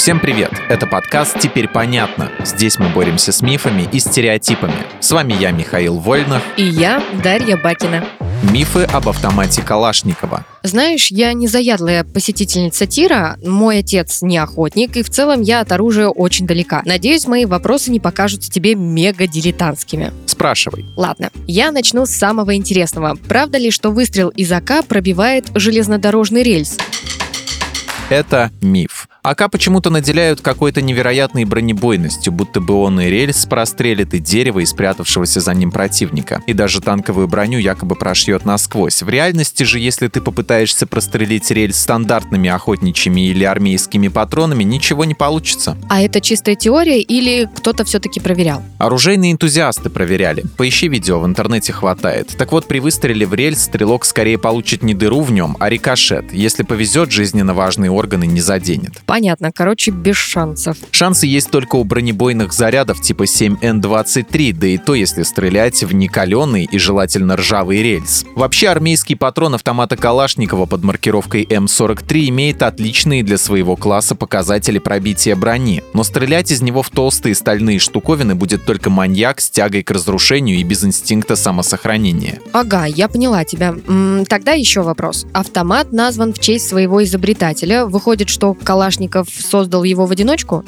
Всем привет! Это подкаст «Теперь понятно». Здесь мы боремся с мифами и стереотипами. С вами я, Михаил Вольнов. И я, Дарья Бакина. Мифы об автомате Калашникова. Знаешь, я не заядлая посетительница тира, мой отец не охотник, и в целом я от оружия очень далека. Надеюсь, мои вопросы не покажутся тебе мега дилетантскими. Спрашивай. Ладно, я начну с самого интересного. Правда ли, что выстрел из АК пробивает железнодорожный рельс? Это миф. АК почему-то наделяют какой-то невероятной бронебойностью, будто бы он и рельс прострелит, и дерево, и спрятавшегося за ним противника. И даже танковую броню якобы прошьет насквозь. В реальности же, если ты попытаешься прострелить рельс стандартными охотничьими или армейскими патронами, ничего не получится. А это чистая теория или кто-то все-таки проверял? Оружейные энтузиасты проверяли. Поищи видео, в интернете хватает. Так вот, при выстреле в рельс стрелок скорее получит не дыру в нем, а рикошет. Если повезет, жизненно важные органы не заденет. Понятно, короче, без шансов. Шансы есть только у бронебойных зарядов типа 7Н23, да и то, если стрелять в некаленый и желательно ржавый рельс. Вообще, армейский патрон автомата Калашникова под маркировкой М43 имеет отличные для своего класса показатели пробития брони, но стрелять из него в толстые стальные штуковины будет только маньяк с тягой к разрушению и без инстинкта самосохранения. Ага, я поняла тебя. М, тогда еще вопрос. Автомат назван в честь своего изобретателя. Выходит, что Калашников создал его в одиночку?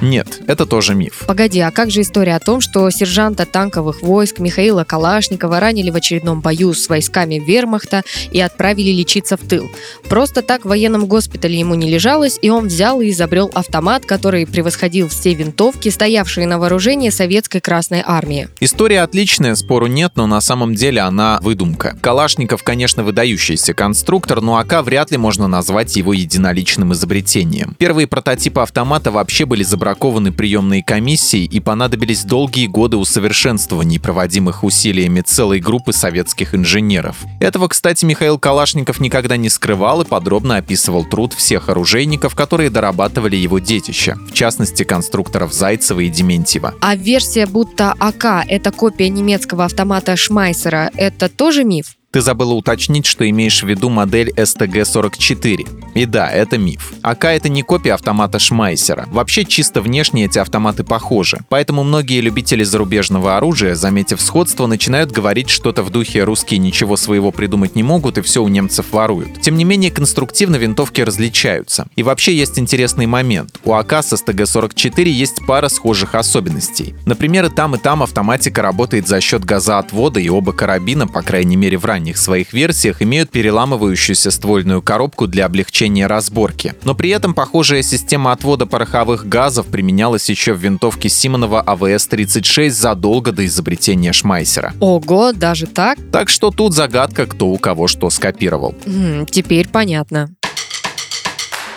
Нет, это тоже миф. Погоди, а как же история о том, что сержанта танковых войск Михаила Калашникова ранили в очередном бою с войсками вермахта и отправили лечиться в тыл? Просто так в военном госпитале ему не лежалось, и он взял и изобрел автомат, который превосходил все винтовки, стоявшие на вооружении советской Красной Армии. История отличная, спору нет, но на самом деле она выдумка. Калашников, конечно, выдающийся конструктор, но АК вряд ли можно назвать его единоличным изобретением. Первые прототипы автомата вообще были забракованы приемной комиссией и понадобились долгие годы усовершенствований, проводимых усилиями целой группы советских инженеров. Этого, кстати, Михаил Калашников никогда не скрывал и подробно описывал труд всех оружейников, которые дорабатывали его детище, в частности, конструкторов Зайцева и Дементьева. А версия будто АК — это копия немецкого автомата Шмайсера — это тоже миф? Ты забыла уточнить, что имеешь в виду модель STG-44. И да, это миф. АК — это не копия автомата Шмайсера. Вообще, чисто внешне эти автоматы похожи. Поэтому многие любители зарубежного оружия, заметив сходство, начинают говорить что-то в духе «русские ничего своего придумать не могут и все у немцев воруют». Тем не менее, конструктивно винтовки различаются. И вообще есть интересный момент. У АК с STG-44 есть пара схожих особенностей. Например, и там, и там автоматика работает за счет газоотвода, и оба карабина, по крайней мере в ранних своих версиях, имеют переламывающуюся ствольную коробку для облегчения разборки. Но при этом похожая система отвода пороховых газов применялась еще в винтовке Симонова АВС-36 задолго до изобретения Шмайсера. Ого, даже так? Так что тут загадка, кто у кого что скопировал. М, теперь понятно.